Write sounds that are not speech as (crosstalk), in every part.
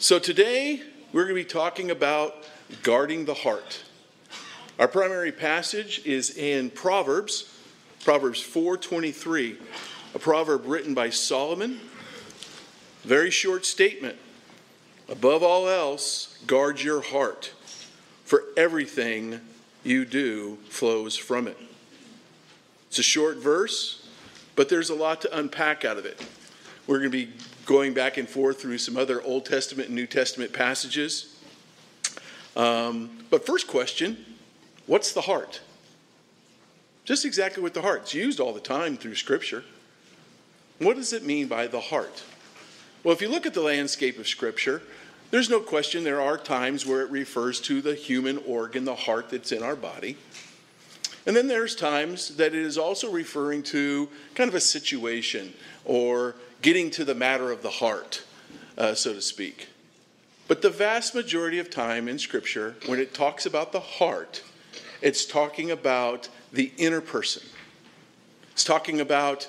So today we're going to be talking about guarding the heart. Our primary passage is in Proverbs, Proverbs 4:23, a proverb written by Solomon. Very short statement. Above all else, guard your heart, for everything you do flows from it. It's a short verse, but there's a lot to unpack out of it. We're going to be going back and forth through some other Old Testament and New Testament passages. Um, but first question what's the heart? Just exactly what the heart. It's used all the time through Scripture. What does it mean by the heart? Well, if you look at the landscape of Scripture, there's no question there are times where it refers to the human organ, the heart that's in our body. And then there's times that it is also referring to kind of a situation or getting to the matter of the heart, uh, so to speak. But the vast majority of time in Scripture, when it talks about the heart, it's talking about the inner person. It's talking about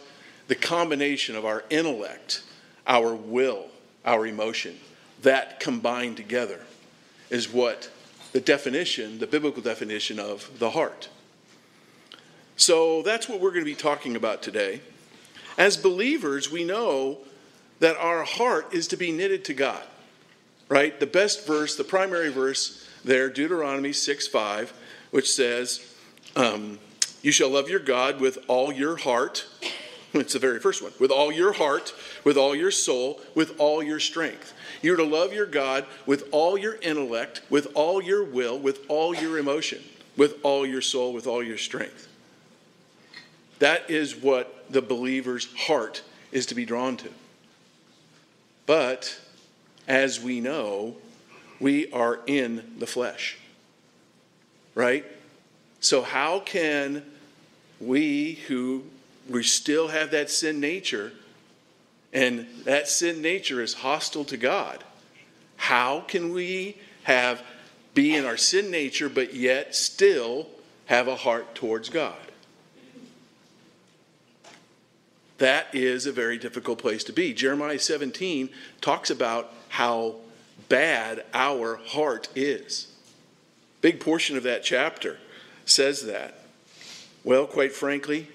the combination of our intellect, our will, our emotion. That combined together is what the definition, the biblical definition of the heart. So that's what we're going to be talking about today. As believers, we know that our heart is to be knitted to God, right? The best verse, the primary verse there, Deuteronomy 6 5, which says, um, You shall love your God with all your heart. It's the very first one. With all your heart, with all your soul, with all your strength. You're to love your God with all your intellect, with all your will, with all your emotion, with all your soul, with all your strength. That is what the believer's heart is to be drawn to. But as we know, we are in the flesh. Right? So, how can we who we still have that sin nature and that sin nature is hostile to God, how can we have be in our sin nature but yet still have a heart towards God? That is a very difficult place to be. Jeremiah 17 talks about how bad our heart is. Big portion of that chapter says that. Well, quite frankly,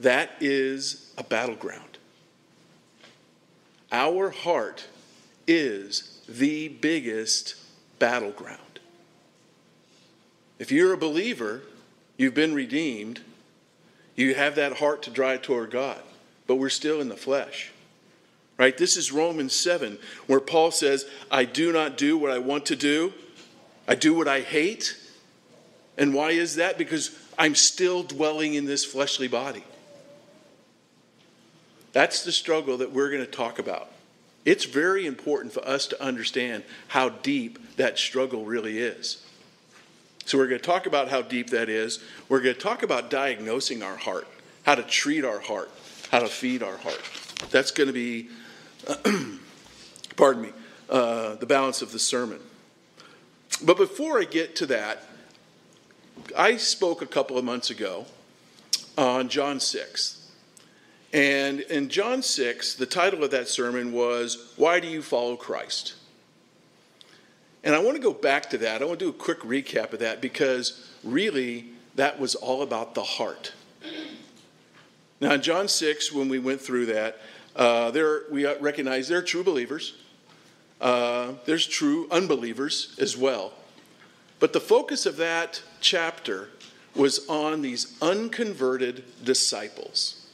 that is a battleground. Our heart is the biggest battleground. If you're a believer, you've been redeemed, you have that heart to drive toward God but we're still in the flesh. Right? This is Romans 7, where Paul says, I do not do what I want to do, I do what I hate. And why is that? Because I'm still dwelling in this fleshly body. That's the struggle that we're going to talk about. It's very important for us to understand how deep that struggle really is. So, we're going to talk about how deep that is. We're going to talk about diagnosing our heart, how to treat our heart how to feed our heart. That's going to be, (clears throat) pardon me, uh, the balance of the sermon. But before I get to that, I spoke a couple of months ago on John 6. And in John 6, the title of that sermon was, Why Do You Follow Christ? And I want to go back to that. I want to do a quick recap of that because really that was all about the heart. Now, in John 6, when we went through that, uh, there we recognize there are true believers. Uh, there's true unbelievers as well. But the focus of that chapter was on these unconverted disciples.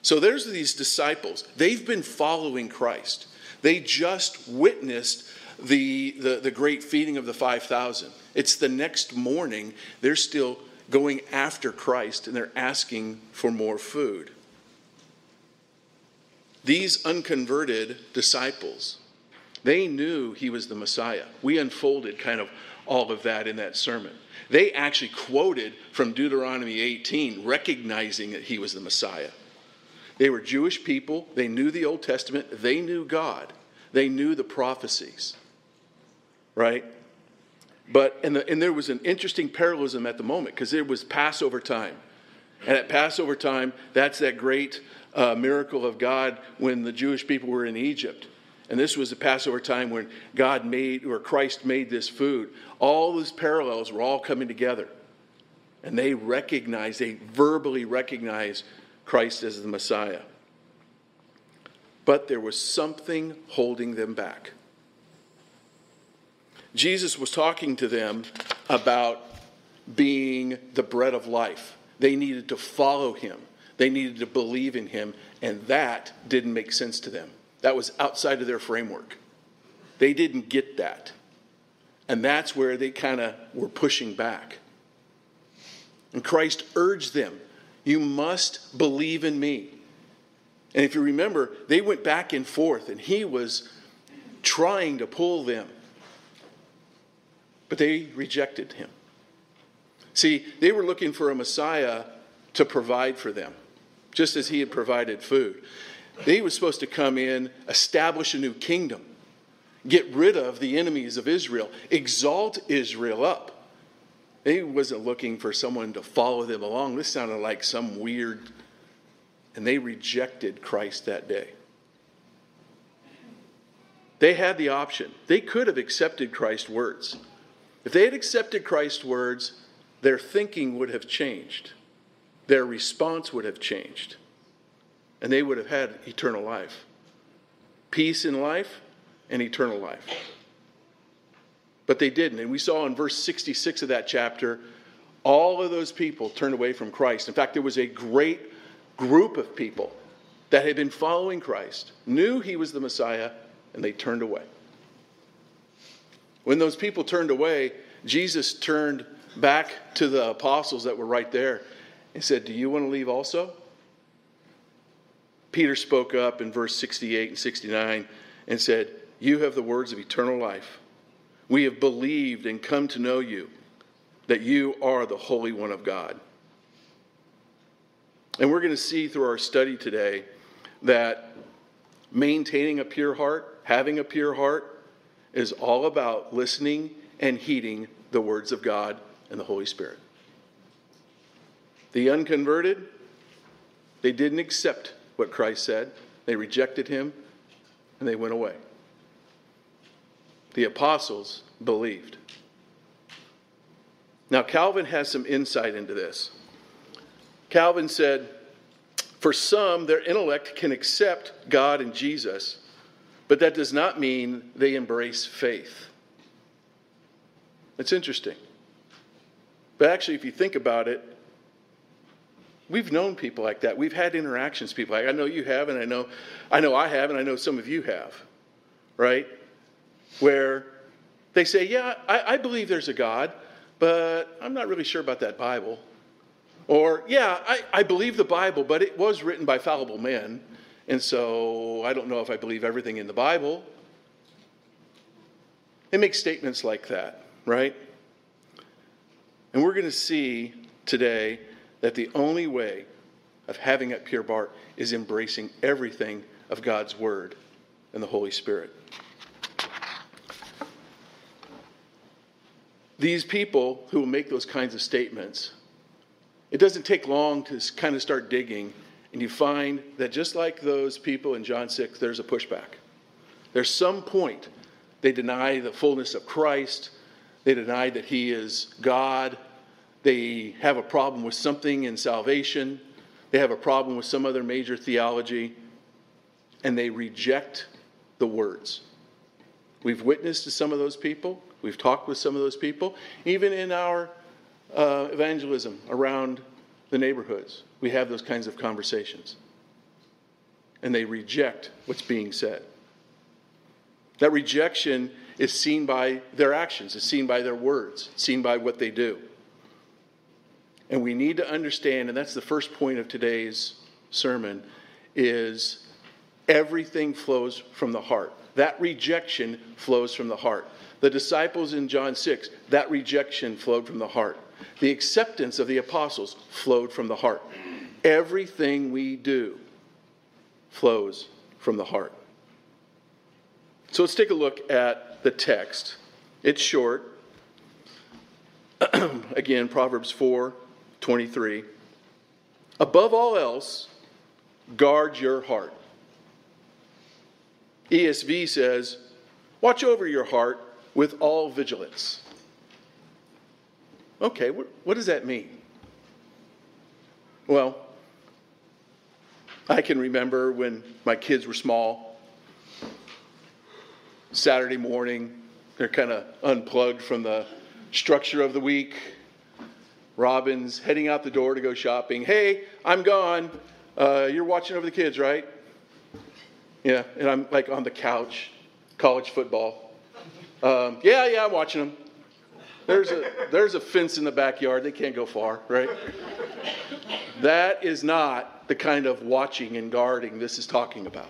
So there's these disciples. They've been following Christ. They just witnessed the, the, the great feeding of the 5,000. It's the next morning. They're still going after Christ and they're asking for more food. These unconverted disciples, they knew he was the Messiah. We unfolded kind of all of that in that sermon. They actually quoted from Deuteronomy 18, recognizing that he was the Messiah. They were Jewish people, they knew the Old Testament, they knew God, they knew the prophecies, right? But, and, the, and there was an interesting parallelism at the moment because it was Passover time. And at Passover time, that's that great uh, miracle of God when the Jewish people were in Egypt. And this was the Passover time when God made, or Christ made this food. All those parallels were all coming together. And they recognized, they verbally recognized Christ as the Messiah. But there was something holding them back. Jesus was talking to them about being the bread of life. They needed to follow him, they needed to believe in him, and that didn't make sense to them. That was outside of their framework. They didn't get that. And that's where they kind of were pushing back. And Christ urged them, You must believe in me. And if you remember, they went back and forth, and he was trying to pull them. But they rejected him. See, they were looking for a Messiah to provide for them, just as he had provided food. They were supposed to come in, establish a new kingdom, get rid of the enemies of Israel, exalt Israel up. They wasn't looking for someone to follow them along. This sounded like some weird, and they rejected Christ that day. They had the option. They could have accepted Christ's words. If they had accepted Christ's words, their thinking would have changed. Their response would have changed and they would have had eternal life peace in life and eternal life. But they didn't. And we saw in verse 66 of that chapter, all of those people turned away from Christ. In fact, there was a great group of people that had been following Christ, knew he was the Messiah, and they turned away. When those people turned away, Jesus turned back to the apostles that were right there and said, Do you want to leave also? Peter spoke up in verse 68 and 69 and said, You have the words of eternal life. We have believed and come to know you, that you are the Holy One of God. And we're going to see through our study today that maintaining a pure heart, having a pure heart, is all about listening and heeding the words of God and the Holy Spirit. The unconverted, they didn't accept what Christ said. They rejected him and they went away. The apostles believed. Now, Calvin has some insight into this. Calvin said, For some, their intellect can accept God and Jesus, but that does not mean they embrace faith. It's interesting. But actually, if you think about it, We've known people like that. We've had interactions people like I know you have, and I know, I know I have, and I know some of you have, right? Where they say, "Yeah, I, I believe there's a God, but I'm not really sure about that Bible." Or, "Yeah, I, I believe the Bible, but it was written by fallible men, and so I don't know if I believe everything in the Bible." They make statements like that, right? And we're going to see today that the only way of having that pure heart is embracing everything of God's Word and the Holy Spirit. These people who make those kinds of statements, it doesn't take long to kind of start digging, and you find that just like those people in John 6, there's a pushback. There's some point they deny the fullness of Christ, they deny that He is God, they have a problem with something in salvation, they have a problem with some other major theology, and they reject the words. We've witnessed to some of those people, we've talked with some of those people, even in our uh, evangelism around the neighborhoods. We have those kinds of conversations. And they reject what's being said. That rejection is seen by their actions, it's seen by their words, it's seen by what they do. And we need to understand, and that's the first point of today's sermon, is everything flows from the heart. That rejection flows from the heart. The disciples in John 6, that rejection flowed from the heart. The acceptance of the apostles flowed from the heart. Everything we do flows from the heart. So let's take a look at the text. It's short. (clears throat) Again, Proverbs 4 23. Above all else, guard your heart. ESV says, Watch over your heart with all vigilance. Okay, what, what does that mean? Well, I can remember when my kids were small, Saturday morning, they're kind of unplugged from the structure of the week. Robin's heading out the door to go shopping. Hey, I'm gone. Uh, you're watching over the kids, right? Yeah, and I'm like on the couch, college football. Um, yeah, yeah, I'm watching them. There's a, there's a fence in the backyard. They can't go far, right? That is not the kind of watching and guarding this is talking about.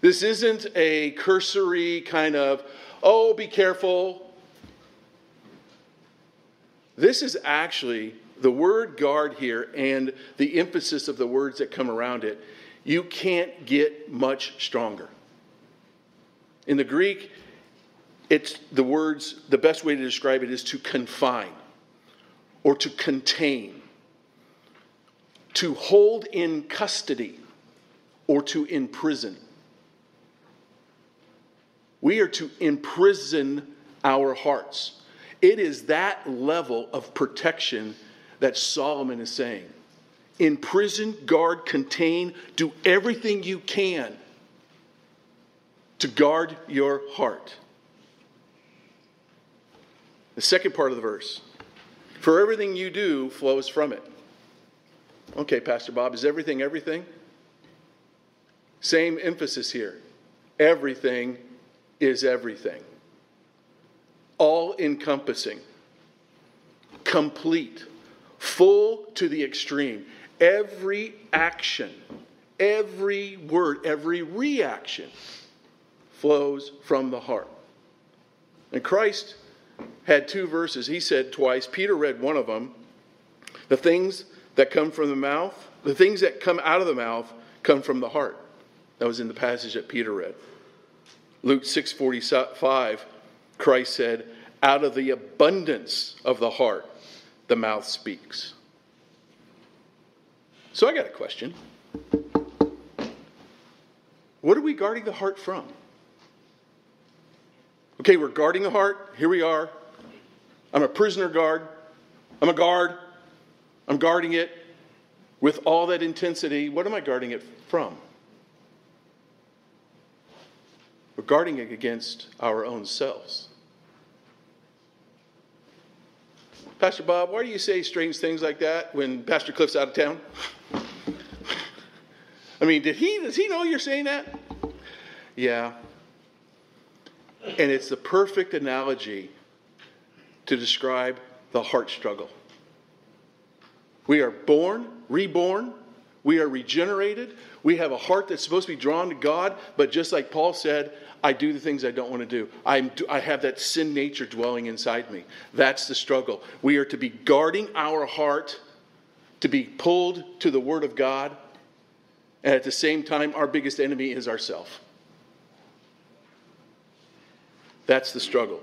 This isn't a cursory kind of, oh, be careful. This is actually the word guard here and the emphasis of the words that come around it. You can't get much stronger. In the Greek, it's the words, the best way to describe it is to confine or to contain, to hold in custody or to imprison. We are to imprison our hearts. It is that level of protection that Solomon is saying. Imprison, guard, contain, do everything you can to guard your heart. The second part of the verse For everything you do flows from it. Okay, Pastor Bob, is everything everything? Same emphasis here. Everything is everything. All encompassing, complete, full to the extreme. Every action, every word, every reaction flows from the heart. And Christ had two verses. He said twice, Peter read one of them. The things that come from the mouth, the things that come out of the mouth come from the heart. That was in the passage that Peter read. Luke 6:45, Christ said, "Out of the abundance of the heart, the mouth speaks." So I got a question. What are we guarding the heart from? Okay, we're guarding the heart. Here we are. I'm a prisoner guard. I'm a guard. I'm guarding it with all that intensity. What am I guarding it from? We're guarding it against our own selves. Pastor Bob, why do you say strange things like that when Pastor Cliff's out of town? (laughs) I mean, did he does he know you're saying that? Yeah. And it's the perfect analogy to describe the heart struggle. We are born, reborn, we are regenerated. We have a heart that's supposed to be drawn to God, but just like Paul said, I do the things I don't want to do. I'm, I have that sin nature dwelling inside me. That's the struggle. We are to be guarding our heart, to be pulled to the Word of God, and at the same time, our biggest enemy is ourself. That's the struggle.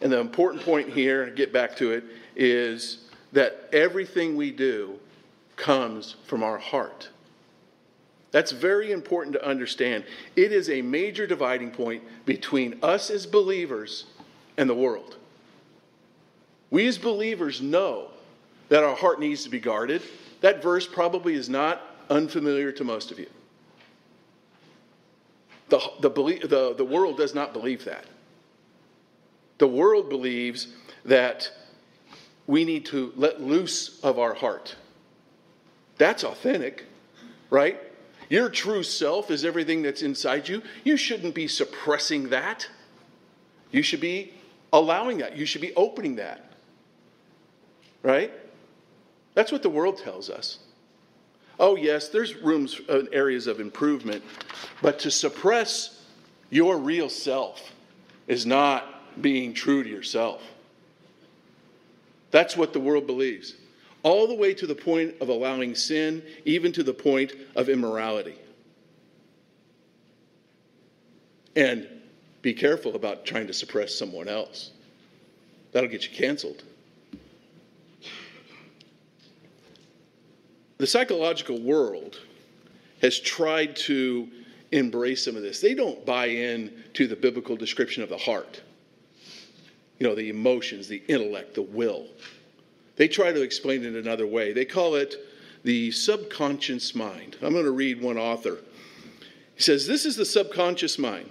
And the important point here, get back to it, is that everything we do comes from our heart. That's very important to understand. It is a major dividing point between us as believers and the world. We as believers know that our heart needs to be guarded. That verse probably is not unfamiliar to most of you. The, the, the, the world does not believe that. The world believes that we need to let loose of our heart. That's authentic, right? Your true self is everything that's inside you. You shouldn't be suppressing that. You should be allowing that. You should be opening that. Right? That's what the world tells us. Oh, yes, there's rooms and uh, areas of improvement, but to suppress your real self is not being true to yourself. That's what the world believes. All the way to the point of allowing sin, even to the point of immorality. And be careful about trying to suppress someone else. That'll get you canceled. The psychological world has tried to embrace some of this. They don't buy in to the biblical description of the heart, you know, the emotions, the intellect, the will. They try to explain it another way. They call it the subconscious mind. I'm going to read one author. He says, This is the subconscious mind.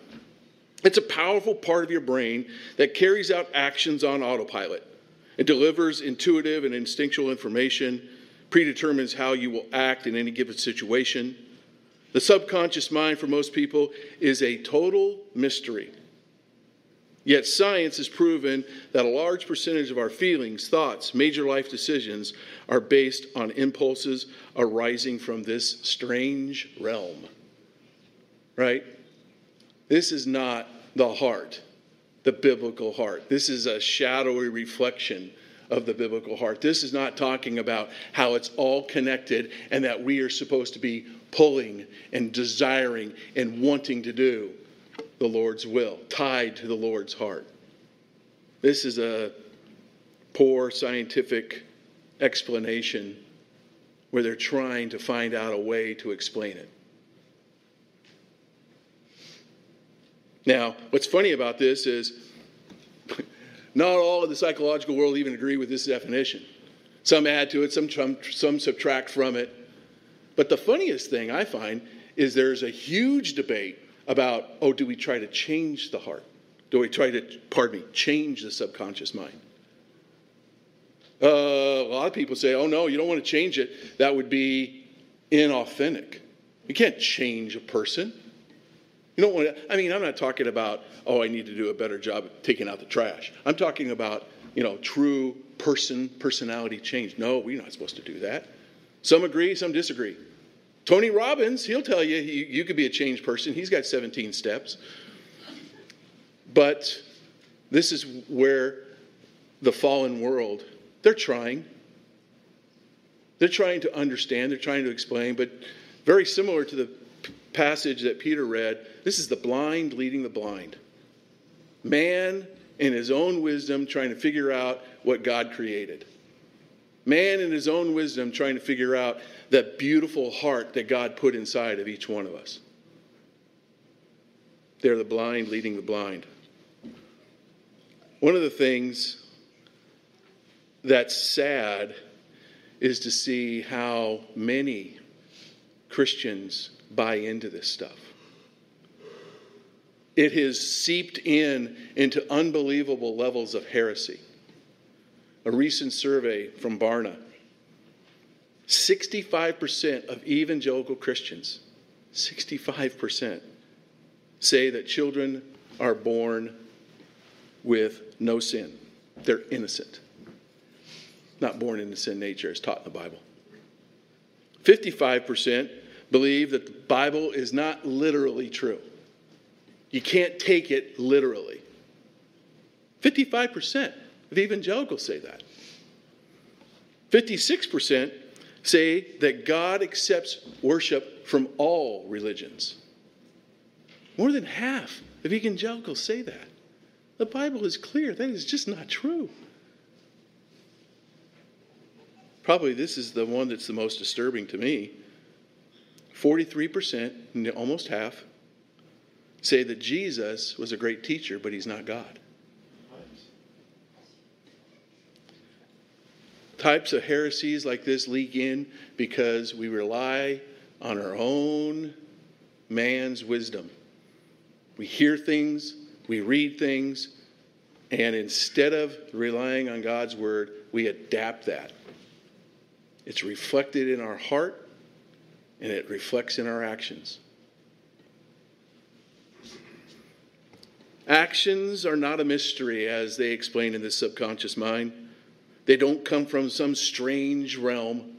It's a powerful part of your brain that carries out actions on autopilot. It delivers intuitive and instinctual information, predetermines how you will act in any given situation. The subconscious mind for most people is a total mystery. Yet science has proven that a large percentage of our feelings, thoughts, major life decisions are based on impulses arising from this strange realm. Right? This is not the heart, the biblical heart. This is a shadowy reflection of the biblical heart. This is not talking about how it's all connected and that we are supposed to be pulling and desiring and wanting to do the Lord's will, tied to the Lord's heart. This is a poor scientific explanation where they're trying to find out a way to explain it. Now, what's funny about this is not all of the psychological world even agree with this definition. Some add to it, some, some subtract from it. But the funniest thing I find is there's a huge debate about oh, do we try to change the heart? Do we try to, pardon me, change the subconscious mind? Uh, a lot of people say, oh no, you don't want to change it. That would be inauthentic. You can't change a person. You don't want to, I mean, I'm not talking about, oh, I need to do a better job of taking out the trash. I'm talking about, you know, true person, personality change. No, we're not supposed to do that. Some agree, some disagree. Tony Robbins, he'll tell you, you, you could be a changed person. He's got 17 steps. But this is where the fallen world, they're trying. They're trying to understand, they're trying to explain, but very similar to the passage that Peter read, this is the blind leading the blind. Man, in his own wisdom, trying to figure out what God created. Man, in his own wisdom, trying to figure out that beautiful heart that God put inside of each one of us. They're the blind leading the blind. One of the things that's sad is to see how many Christians buy into this stuff. It has seeped in into unbelievable levels of heresy. A recent survey from Barna 65% of evangelical Christians, 65%, say that children are born with no sin. They're innocent. Not born into sin nature as taught in the Bible. 55% believe that the Bible is not literally true. You can't take it literally. 55% of evangelicals say that. 56% say that God accepts worship from all religions. More than half of evangelicals say that. The Bible is clear. That is just not true. Probably this is the one that's the most disturbing to me. 43%, almost half, say that Jesus was a great teacher, but he's not God. Types of heresies like this leak in because we rely on our own man's wisdom. We hear things, we read things, and instead of relying on God's word, we adapt that. It's reflected in our heart and it reflects in our actions. Actions are not a mystery, as they explain in the subconscious mind. They don't come from some strange realm,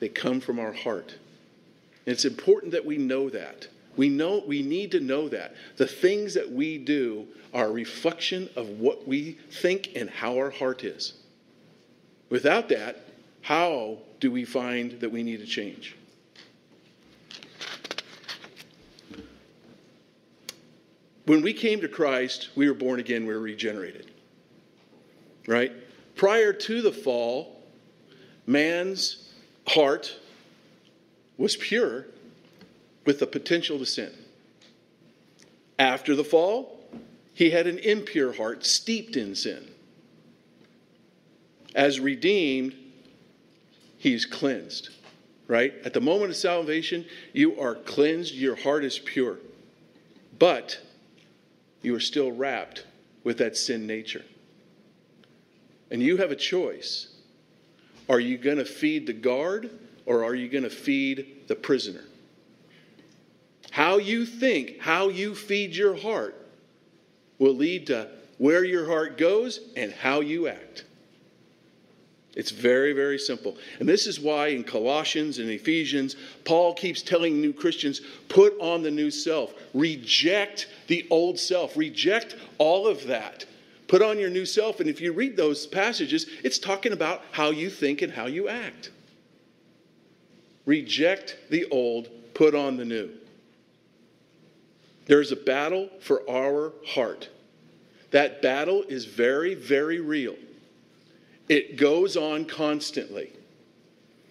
they come from our heart. And it's important that we know that. We know we need to know that. The things that we do are a reflection of what we think and how our heart is. Without that, how do we find that we need to change? When we came to Christ, we were born again, we were regenerated. Right? Prior to the fall, man's heart was pure with the potential to sin. After the fall, he had an impure heart steeped in sin. As redeemed, he's cleansed, right? At the moment of salvation, you are cleansed, your heart is pure. But you are still wrapped with that sin nature. And you have a choice. Are you going to feed the guard or are you going to feed the prisoner? How you think, how you feed your heart will lead to where your heart goes and how you act. It's very, very simple. And this is why in Colossians and Ephesians, Paul keeps telling new Christians put on the new self, reject the old self, reject all of that. Put on your new self. And if you read those passages, it's talking about how you think and how you act. Reject the old, put on the new. There's a battle for our heart. That battle is very, very real. It goes on constantly.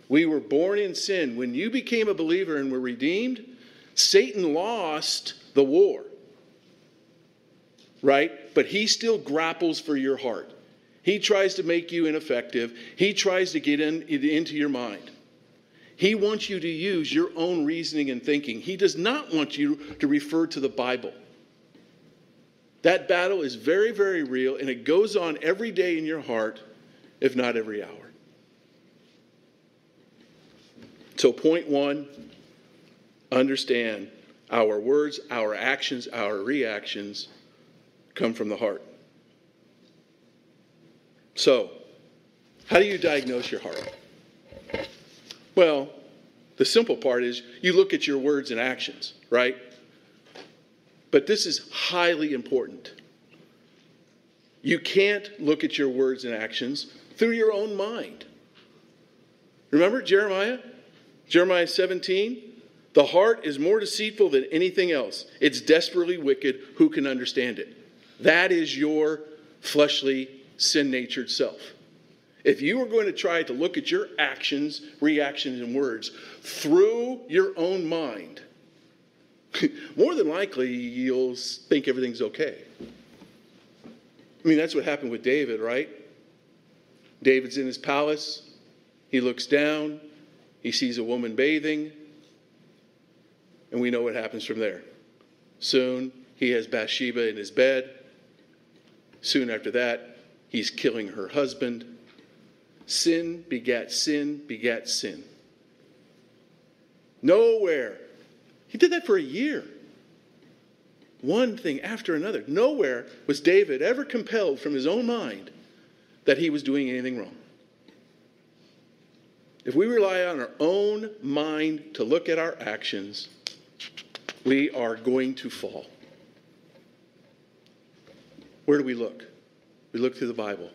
We were born in sin. When you became a believer and were redeemed, Satan lost the war. Right? But he still grapples for your heart. He tries to make you ineffective. He tries to get in, into your mind. He wants you to use your own reasoning and thinking. He does not want you to refer to the Bible. That battle is very, very real, and it goes on every day in your heart if not every hour. So, point one understand our words, our actions, our reactions come from the heart. So, how do you diagnose your heart? Well, the simple part is you look at your words and actions, right? But this is highly important. You can't look at your words and actions through your own mind. Remember Jeremiah? Jeremiah 17? The heart is more deceitful than anything else. It's desperately wicked. Who can understand it? That is your fleshly, sin natured self. If you are going to try to look at your actions, reactions, and words through your own mind, (laughs) more than likely you'll think everything's okay. I mean, that's what happened with David, right? David's in his palace. He looks down. He sees a woman bathing. And we know what happens from there. Soon, he has Bathsheba in his bed. Soon after that, he's killing her husband. Sin begat sin begat sin. Nowhere. He did that for a year. One thing after another. Nowhere was David ever compelled from his own mind that he was doing anything wrong. If we rely on our own mind to look at our actions, we are going to fall. Where do we look? We look through the Bible.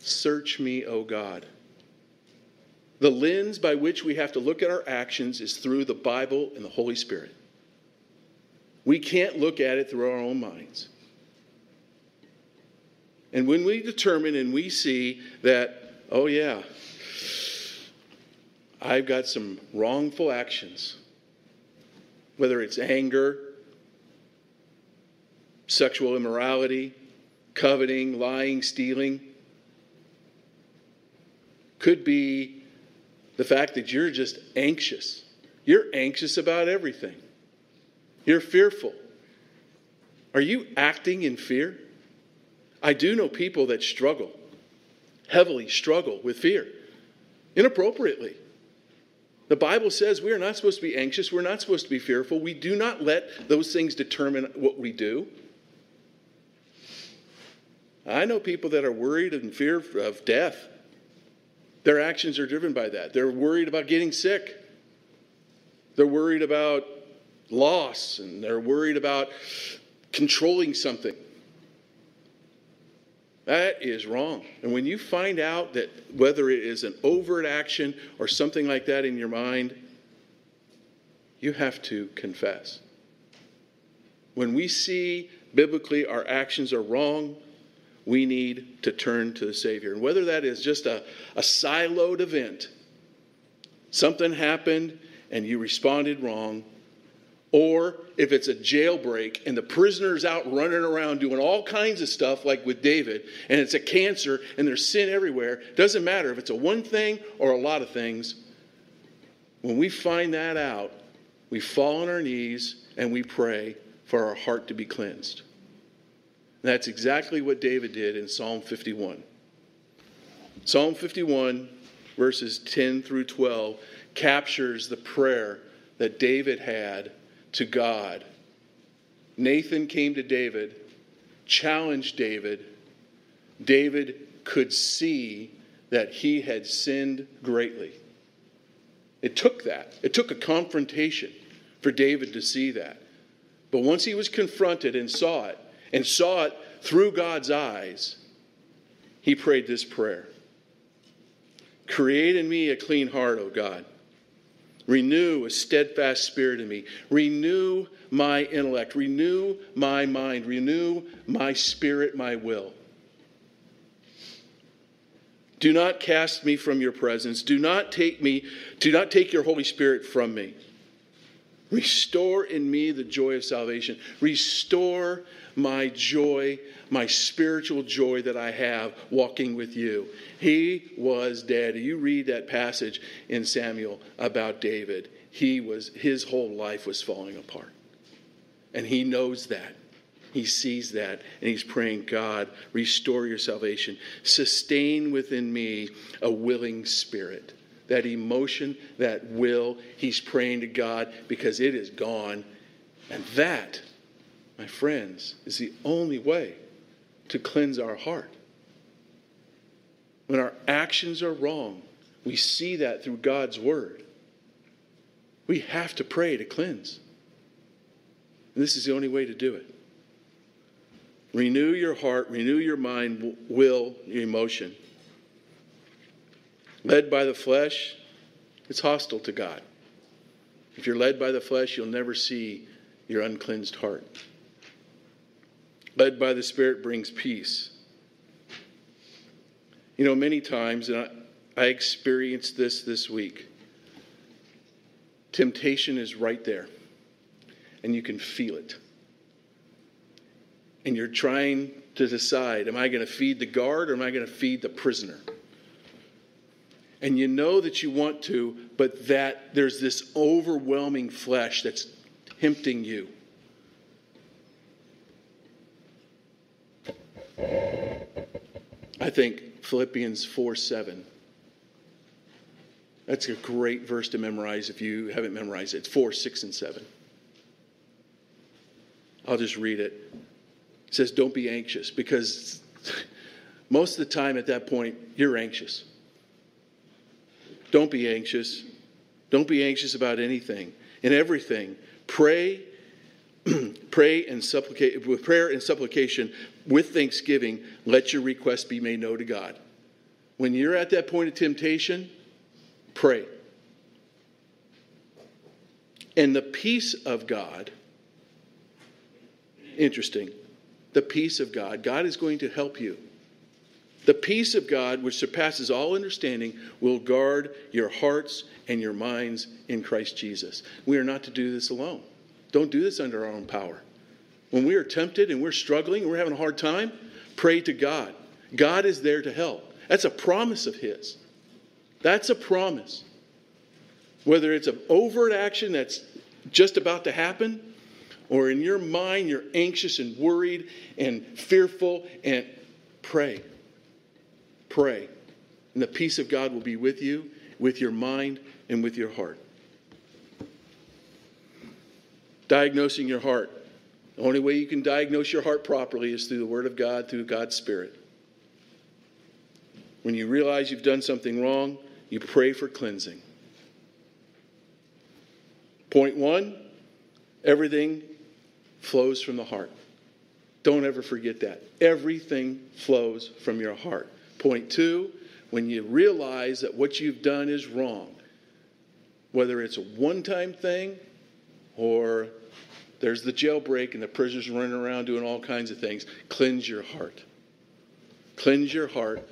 Search me, O God. The lens by which we have to look at our actions is through the Bible and the Holy Spirit. We can't look at it through our own minds. And when we determine and we see that, oh, yeah, I've got some wrongful actions, whether it's anger, sexual immorality, coveting, lying, stealing, could be the fact that you're just anxious. You're anxious about everything. You're fearful. Are you acting in fear? I do know people that struggle, heavily struggle with fear, inappropriately. The Bible says we are not supposed to be anxious. We're not supposed to be fearful. We do not let those things determine what we do. I know people that are worried and fear of death. Their actions are driven by that. They're worried about getting sick. They're worried about loss and they're worried about controlling something. That is wrong. And when you find out that whether it is an overt action or something like that in your mind, you have to confess. When we see biblically our actions are wrong, we need to turn to the Savior. And whether that is just a, a siloed event, something happened and you responded wrong, or if it's a jailbreak and the prisoner's out running around doing all kinds of stuff, like with David, and it's a cancer and there's sin everywhere, doesn't matter if it's a one thing or a lot of things. When we find that out, we fall on our knees and we pray for our heart to be cleansed. And that's exactly what David did in Psalm 51. Psalm 51, verses 10 through 12, captures the prayer that David had to God. Nathan came to David, challenged David. David could see that he had sinned greatly. It took that. It took a confrontation for David to see that. But once he was confronted and saw it, and saw it through God's eyes, he prayed this prayer Create in me a clean heart, O God. Renew a steadfast spirit in me. Renew my intellect. Renew my mind. Renew my spirit, my will. Do not cast me from your presence. Do not take me, do not take your Holy Spirit from me. Restore in me the joy of salvation. Restore my joy, my spiritual joy that I have walking with you. He was dead. You read that passage in Samuel about David. He was his whole life was falling apart. And he knows that. He sees that and he's praying, God, restore your salvation. Sustain within me a willing spirit. That emotion, that will, he's praying to God because it is gone. And that my friends, is the only way to cleanse our heart. When our actions are wrong, we see that through God's word. We have to pray to cleanse. And this is the only way to do it. Renew your heart, renew your mind, will, your emotion. Led by the flesh, it's hostile to God. If you're led by the flesh, you'll never see your uncleansed heart led by the Spirit brings peace. You know, many times, and I, I experienced this this week, temptation is right there, and you can feel it. And you're trying to decide am I going to feed the guard or am I going to feed the prisoner? And you know that you want to, but that there's this overwhelming flesh that's tempting you. I think Philippians 4 7. That's a great verse to memorize if you haven't memorized it. It's 4, 6, and 7. I'll just read it. It says, Don't be anxious, because (laughs) most of the time at that point, you're anxious. Don't be anxious. Don't be anxious about anything. In everything, pray (clears throat) pray and supplicate with prayer and supplication with thanksgiving let your request be made known to god when you're at that point of temptation pray and the peace of god interesting the peace of god god is going to help you the peace of god which surpasses all understanding will guard your hearts and your minds in christ jesus we are not to do this alone don't do this under our own power. When we are tempted and we're struggling and we're having a hard time, pray to God. God is there to help. That's a promise of His. That's a promise. Whether it's an overt action that's just about to happen, or in your mind you're anxious and worried and fearful, and pray. Pray. And the peace of God will be with you, with your mind, and with your heart. Diagnosing your heart. The only way you can diagnose your heart properly is through the Word of God, through God's Spirit. When you realize you've done something wrong, you pray for cleansing. Point one everything flows from the heart. Don't ever forget that. Everything flows from your heart. Point two, when you realize that what you've done is wrong, whether it's a one time thing or there's the jailbreak and the prisoners running around doing all kinds of things. Cleanse your heart. Cleanse your heart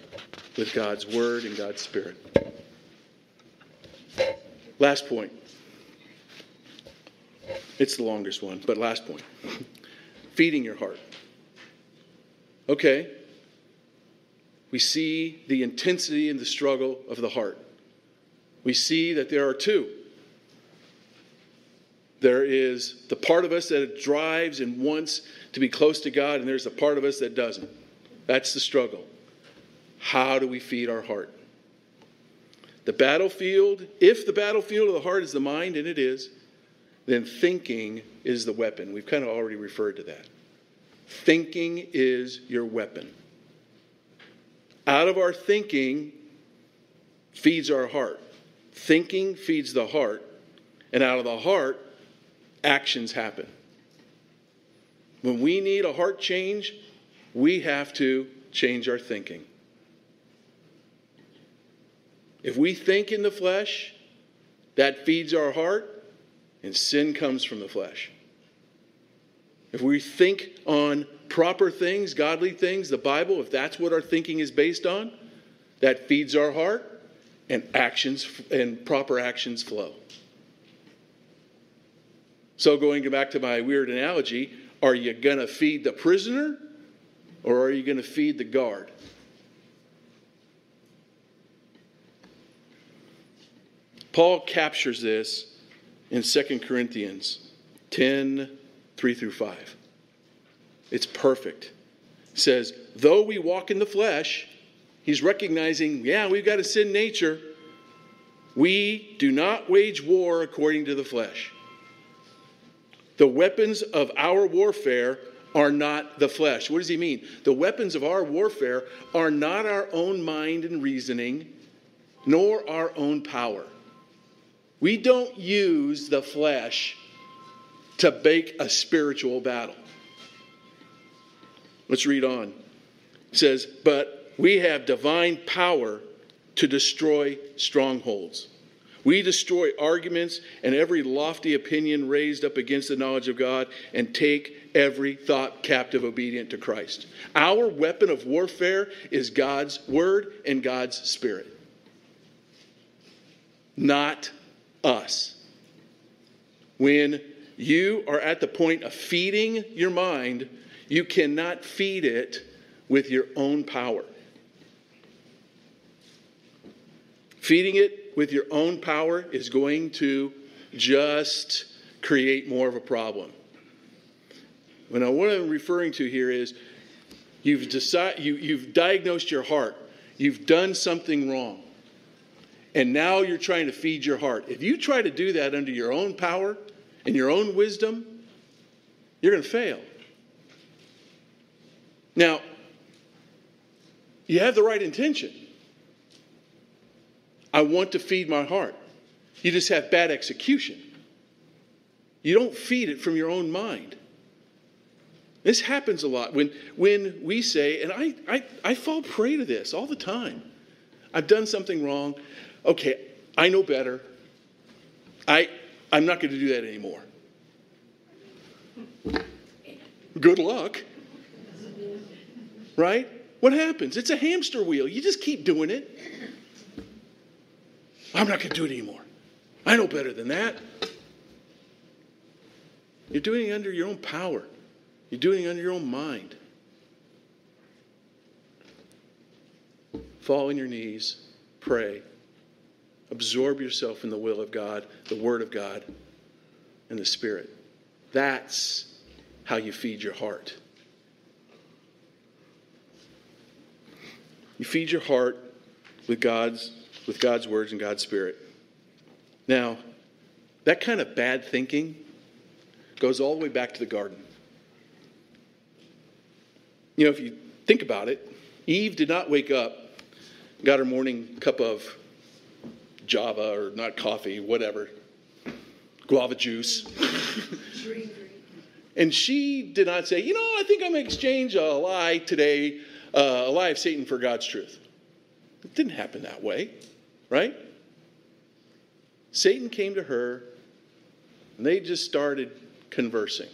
with God's word and God's spirit. Last point. It's the longest one, but last point. (laughs) Feeding your heart. Okay. We see the intensity and the struggle of the heart. We see that there are two. There is the part of us that drives and wants to be close to God, and there's the part of us that doesn't. That's the struggle. How do we feed our heart? The battlefield, if the battlefield of the heart is the mind, and it is, then thinking is the weapon. We've kind of already referred to that. Thinking is your weapon. Out of our thinking feeds our heart. Thinking feeds the heart. And out of the heart, actions happen. When we need a heart change, we have to change our thinking. If we think in the flesh, that feeds our heart, and sin comes from the flesh. If we think on proper things, godly things, the Bible, if that's what our thinking is based on, that feeds our heart, and actions and proper actions flow. So, going back to my weird analogy, are you going to feed the prisoner or are you going to feed the guard? Paul captures this in 2 Corinthians 10 3 through 5. It's perfect. It says, though we walk in the flesh, he's recognizing, yeah, we've got a sin nature. We do not wage war according to the flesh. The weapons of our warfare are not the flesh. What does he mean? The weapons of our warfare are not our own mind and reasoning, nor our own power. We don't use the flesh to bake a spiritual battle. Let's read on. It says, But we have divine power to destroy strongholds. We destroy arguments and every lofty opinion raised up against the knowledge of God and take every thought captive obedient to Christ. Our weapon of warfare is God's word and God's spirit, not us. When you are at the point of feeding your mind, you cannot feed it with your own power. Feeding it with your own power is going to just create more of a problem. Now, what I'm referring to here is you've, decided, you, you've diagnosed your heart, you've done something wrong, and now you're trying to feed your heart. If you try to do that under your own power and your own wisdom, you're going to fail. Now, you have the right intention. I want to feed my heart. You just have bad execution. You don't feed it from your own mind. This happens a lot when, when we say, and I, I, I fall prey to this all the time. I've done something wrong. Okay, I know better. I, I'm not going to do that anymore. Good luck. Right? What happens? It's a hamster wheel. You just keep doing it. I'm not going to do it anymore. I know better than that. You're doing it under your own power, you're doing it under your own mind. Fall on your knees, pray, absorb yourself in the will of God, the Word of God, and the Spirit. That's how you feed your heart. You feed your heart with God's with God's words and God's spirit. Now, that kind of bad thinking goes all the way back to the garden. You know, if you think about it, Eve did not wake up, got her morning cup of Java or not coffee, whatever, guava juice. (laughs) and she did not say, you know, I think I'm going to exchange a lie today, uh, a lie of Satan for God's truth. It didn't happen that way right? Satan came to her and they just started conversing.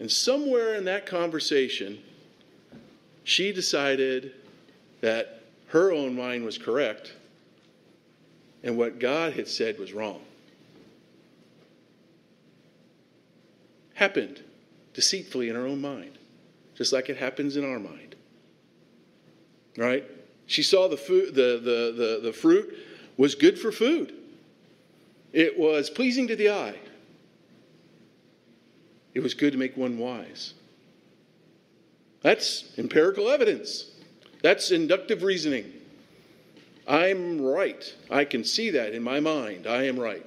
And somewhere in that conversation, she decided that her own mind was correct and what God had said was wrong. Happened deceitfully in her own mind, just like it happens in our mind. Right? She saw the, food, the, the, the, the fruit was good for food, it was pleasing to the eye, it was good to make one wise. That's empirical evidence. That's inductive reasoning. I'm right. I can see that in my mind. I am right.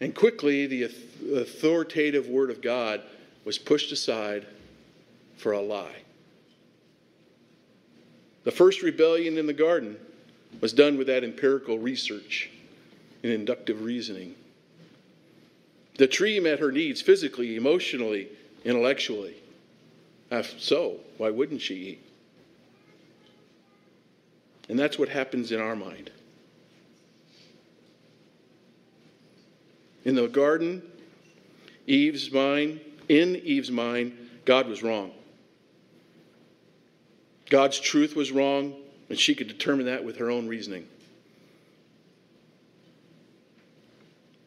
And quickly, the authoritative word of God was pushed aside for a lie. The first rebellion in the garden was done with that empirical research and inductive reasoning. The tree met her needs physically, emotionally, intellectually. If so, why wouldn't she eat? And that's what happens in our mind. In the garden, Eve's mind, in Eve's mind, God was wrong. God's truth was wrong, and she could determine that with her own reasoning.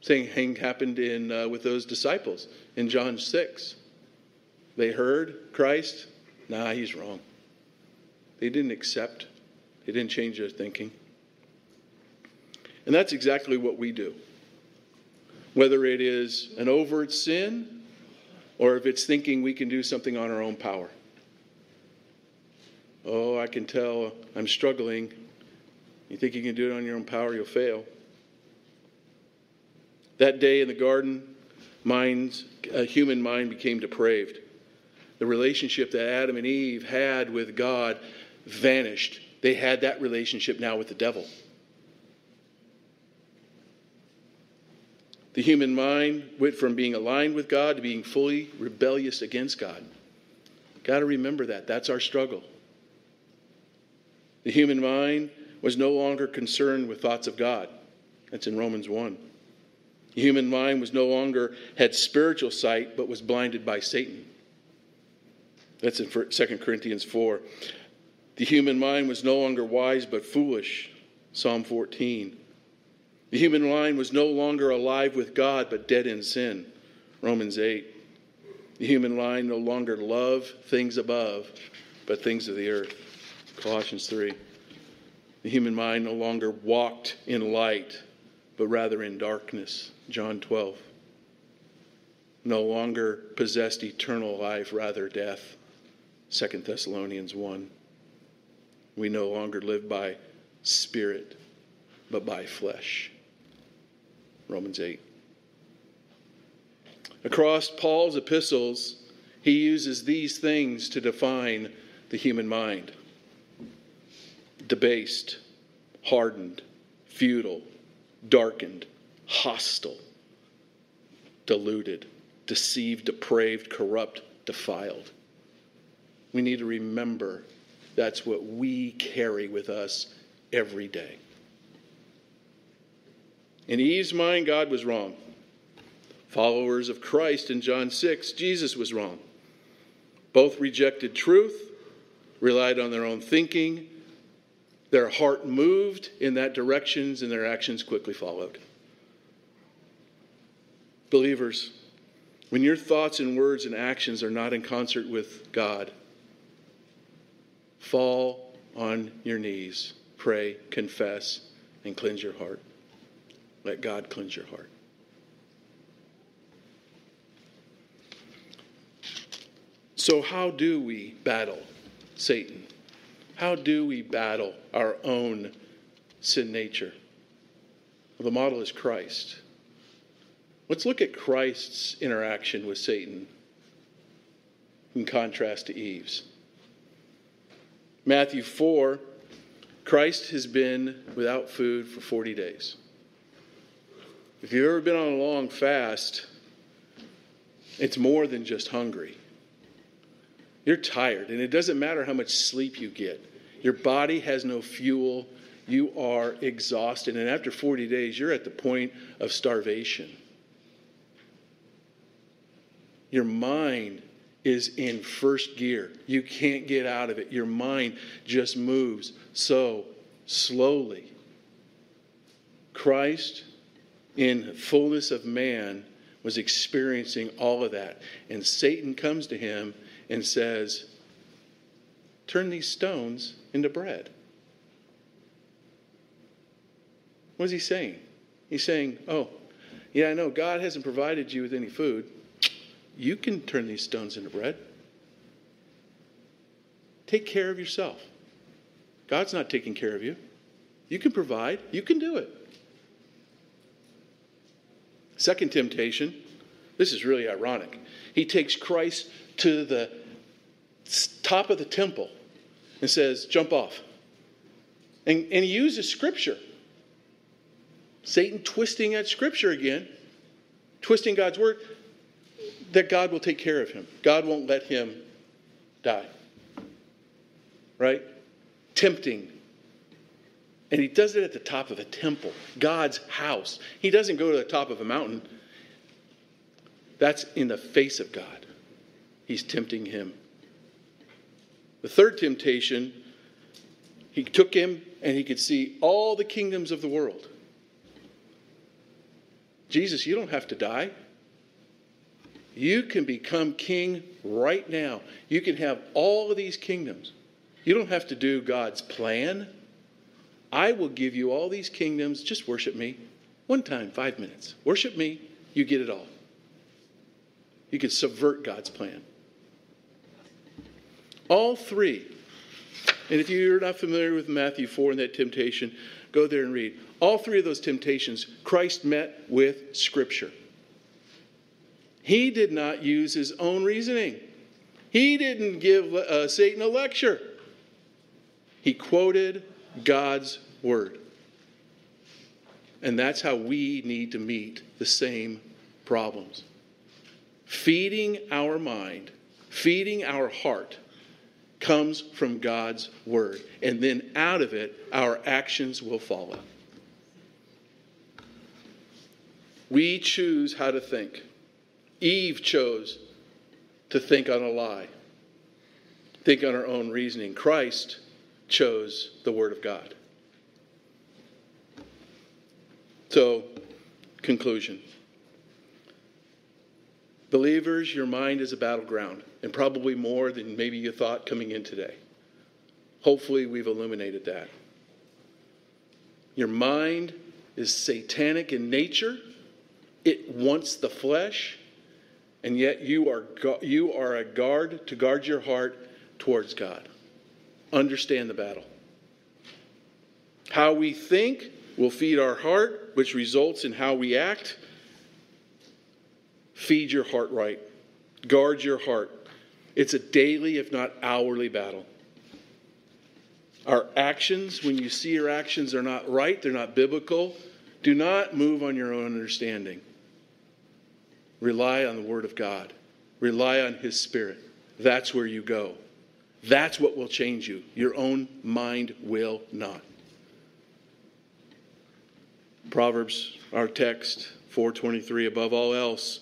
Same thing happened in, uh, with those disciples in John 6. They heard Christ. Nah, he's wrong. They didn't accept, they didn't change their thinking. And that's exactly what we do. Whether it is an overt sin or if it's thinking we can do something on our own power. Oh, I can tell I'm struggling. You think you can do it on your own power, you'll fail. That day in the garden, minds, a human mind became depraved. The relationship that Adam and Eve had with God vanished. They had that relationship now with the devil. The human mind went from being aligned with God to being fully rebellious against God. Got to remember that. That's our struggle. The human mind was no longer concerned with thoughts of God. That's in Romans 1. The human mind was no longer had spiritual sight, but was blinded by Satan. That's in 2 Corinthians 4. The human mind was no longer wise, but foolish. Psalm 14. The human mind was no longer alive with God, but dead in sin. Romans 8. The human mind no longer loved things above, but things of the earth. Colossians 3. The human mind no longer walked in light, but rather in darkness. John 12. No longer possessed eternal life, rather death. 2 Thessalonians 1. We no longer live by spirit, but by flesh. Romans 8. Across Paul's epistles, he uses these things to define the human mind debased, hardened, futile, darkened, hostile, deluded, deceived, depraved, corrupt, defiled. We need to remember that's what we carry with us every day. In Eve's mind, God was wrong. Followers of Christ in John 6, Jesus was wrong. Both rejected truth, relied on their own thinking, their heart moved in that direction, and their actions quickly followed. Believers, when your thoughts and words and actions are not in concert with God, fall on your knees, pray, confess, and cleanse your heart. Let God cleanse your heart. So, how do we battle Satan? How do we battle our own sin nature? Well, the model is Christ. Let's look at Christ's interaction with Satan in contrast to Eve's. Matthew 4, Christ has been without food for 40 days. If you've ever been on a long fast, it's more than just hungry. You're tired, and it doesn't matter how much sleep you get. Your body has no fuel. You are exhausted. And after 40 days, you're at the point of starvation. Your mind is in first gear. You can't get out of it. Your mind just moves so slowly. Christ, in fullness of man, was experiencing all of that. And Satan comes to him and says, Turn these stones into bread. What is he saying? He's saying, Oh, yeah, I know God hasn't provided you with any food. You can turn these stones into bread. Take care of yourself. God's not taking care of you. You can provide, you can do it. Second temptation, this is really ironic. He takes Christ to the top of the temple and says, Jump off. And, and he uses scripture. Satan twisting at scripture again, twisting God's word, that God will take care of him. God won't let him die. Right? Tempting. And he does it at the top of a temple, God's house. He doesn't go to the top of a mountain. That's in the face of God. He's tempting him. The third temptation, he took him and he could see all the kingdoms of the world. Jesus, you don't have to die. You can become king right now. You can have all of these kingdoms. You don't have to do God's plan. I will give you all these kingdoms. Just worship me. One time, five minutes. Worship me. You get it all. You can subvert God's plan. All three. And if you're not familiar with Matthew 4 and that temptation, go there and read. All three of those temptations, Christ met with Scripture. He did not use his own reasoning. He didn't give uh, Satan a lecture. He quoted God's word. And that's how we need to meet the same problems. Feeding our mind, feeding our heart comes from God's word. And then out of it, our actions will follow. We choose how to think. Eve chose to think on a lie, think on her own reasoning. Christ chose the Word of God. So, conclusion. Believers, your mind is a battleground, and probably more than maybe you thought coming in today. Hopefully, we've illuminated that. Your mind is satanic in nature, it wants the flesh, and yet you are, you are a guard to guard your heart towards God. Understand the battle. How we think will feed our heart, which results in how we act. Feed your heart right. Guard your heart. It's a daily, if not hourly, battle. Our actions, when you see your actions are not right, they're not biblical, do not move on your own understanding. Rely on the Word of God, rely on His Spirit. That's where you go. That's what will change you. Your own mind will not. Proverbs, our text, 423, above all else,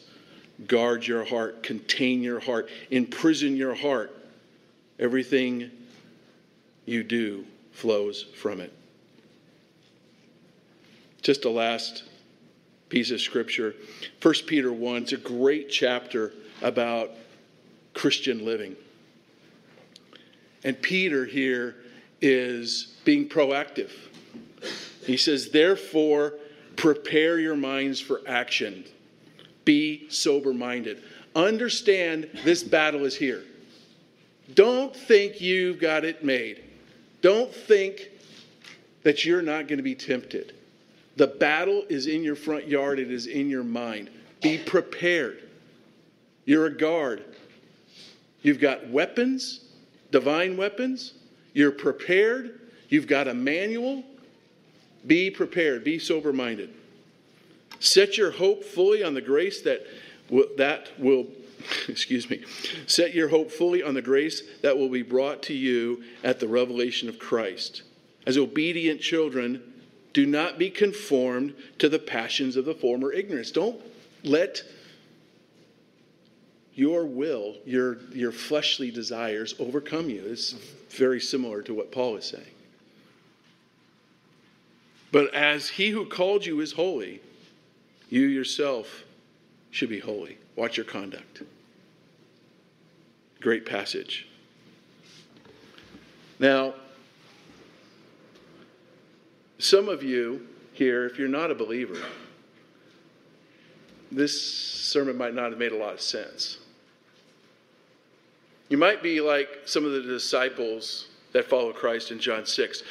guard your heart, contain your heart, imprison your heart. Everything you do flows from it. Just a last piece of scripture 1 Peter 1. It's a great chapter about Christian living. And Peter here is being proactive. He says, Therefore, prepare your minds for action. Be sober minded. Understand this battle is here. Don't think you've got it made. Don't think that you're not going to be tempted. The battle is in your front yard, it is in your mind. Be prepared. You're a guard. You've got weapons divine weapons. You're prepared. You've got a manual. Be prepared. Be sober minded. Set your hope fully on the grace that will, that will (laughs) excuse me. Set your hope fully on the grace that will be brought to you at the revelation of Christ. As obedient children, do not be conformed to the passions of the former ignorance. Don't let your will, your, your fleshly desires overcome you. It's very similar to what Paul is saying. But as he who called you is holy, you yourself should be holy. Watch your conduct. Great passage. Now, some of you here, if you're not a believer, this sermon might not have made a lot of sense. You might be like some of the disciples that follow Christ in John 6.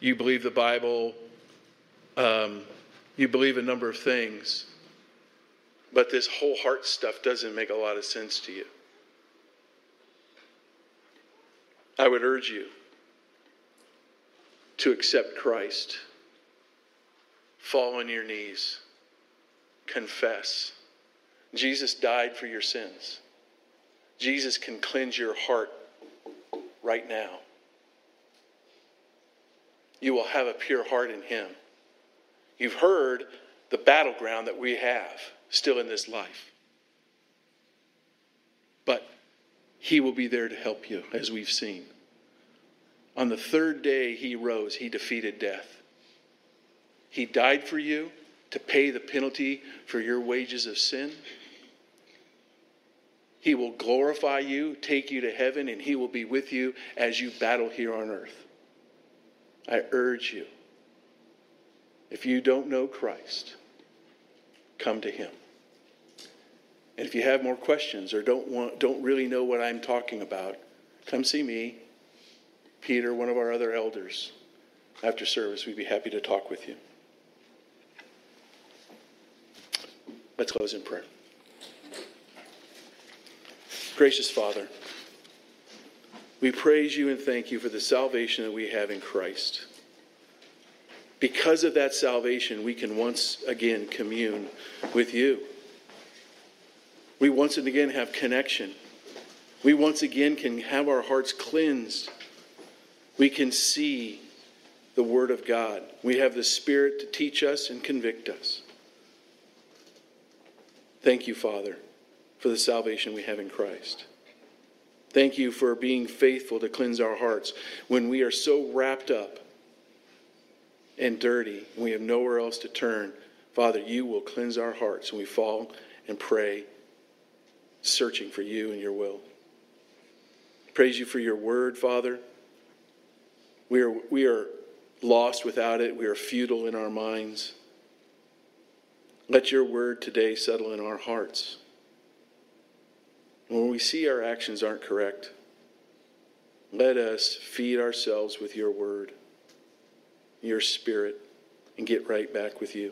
You believe the Bible, um, you believe a number of things, but this whole heart stuff doesn't make a lot of sense to you. I would urge you to accept Christ, fall on your knees, confess. Jesus died for your sins. Jesus can cleanse your heart right now. You will have a pure heart in Him. You've heard the battleground that we have still in this life. But He will be there to help you, as we've seen. On the third day He rose, He defeated death. He died for you to pay the penalty for your wages of sin. He will glorify you, take you to heaven, and He will be with you as you battle here on earth. I urge you, if you don't know Christ, come to Him. And if you have more questions or don't, want, don't really know what I'm talking about, come see me, Peter, one of our other elders. After service, we'd be happy to talk with you. Let's close in prayer. Gracious Father, we praise you and thank you for the salvation that we have in Christ. Because of that salvation, we can once again commune with you. We once and again have connection. We once again can have our hearts cleansed. We can see the Word of God. We have the Spirit to teach us and convict us. Thank you, Father for the salvation we have in Christ. Thank you for being faithful to cleanse our hearts when we are so wrapped up and dirty and we have nowhere else to turn. Father, you will cleanse our hearts and we fall and pray, searching for you and your will. Praise you for your word, Father. We are, we are lost without it, we are futile in our minds. Let your word today settle in our hearts. When we see our actions aren't correct, let us feed ourselves with your word, your spirit, and get right back with you.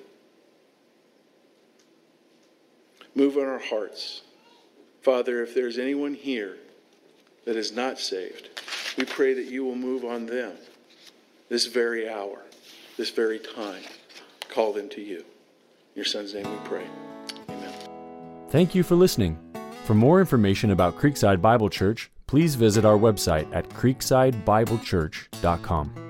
Move on our hearts. Father, if there's anyone here that is not saved, we pray that you will move on them this very hour, this very time. Call them to you. Your son's name we pray. Amen. Thank you for listening. For more information about Creekside Bible Church, please visit our website at creeksidebiblechurch.com.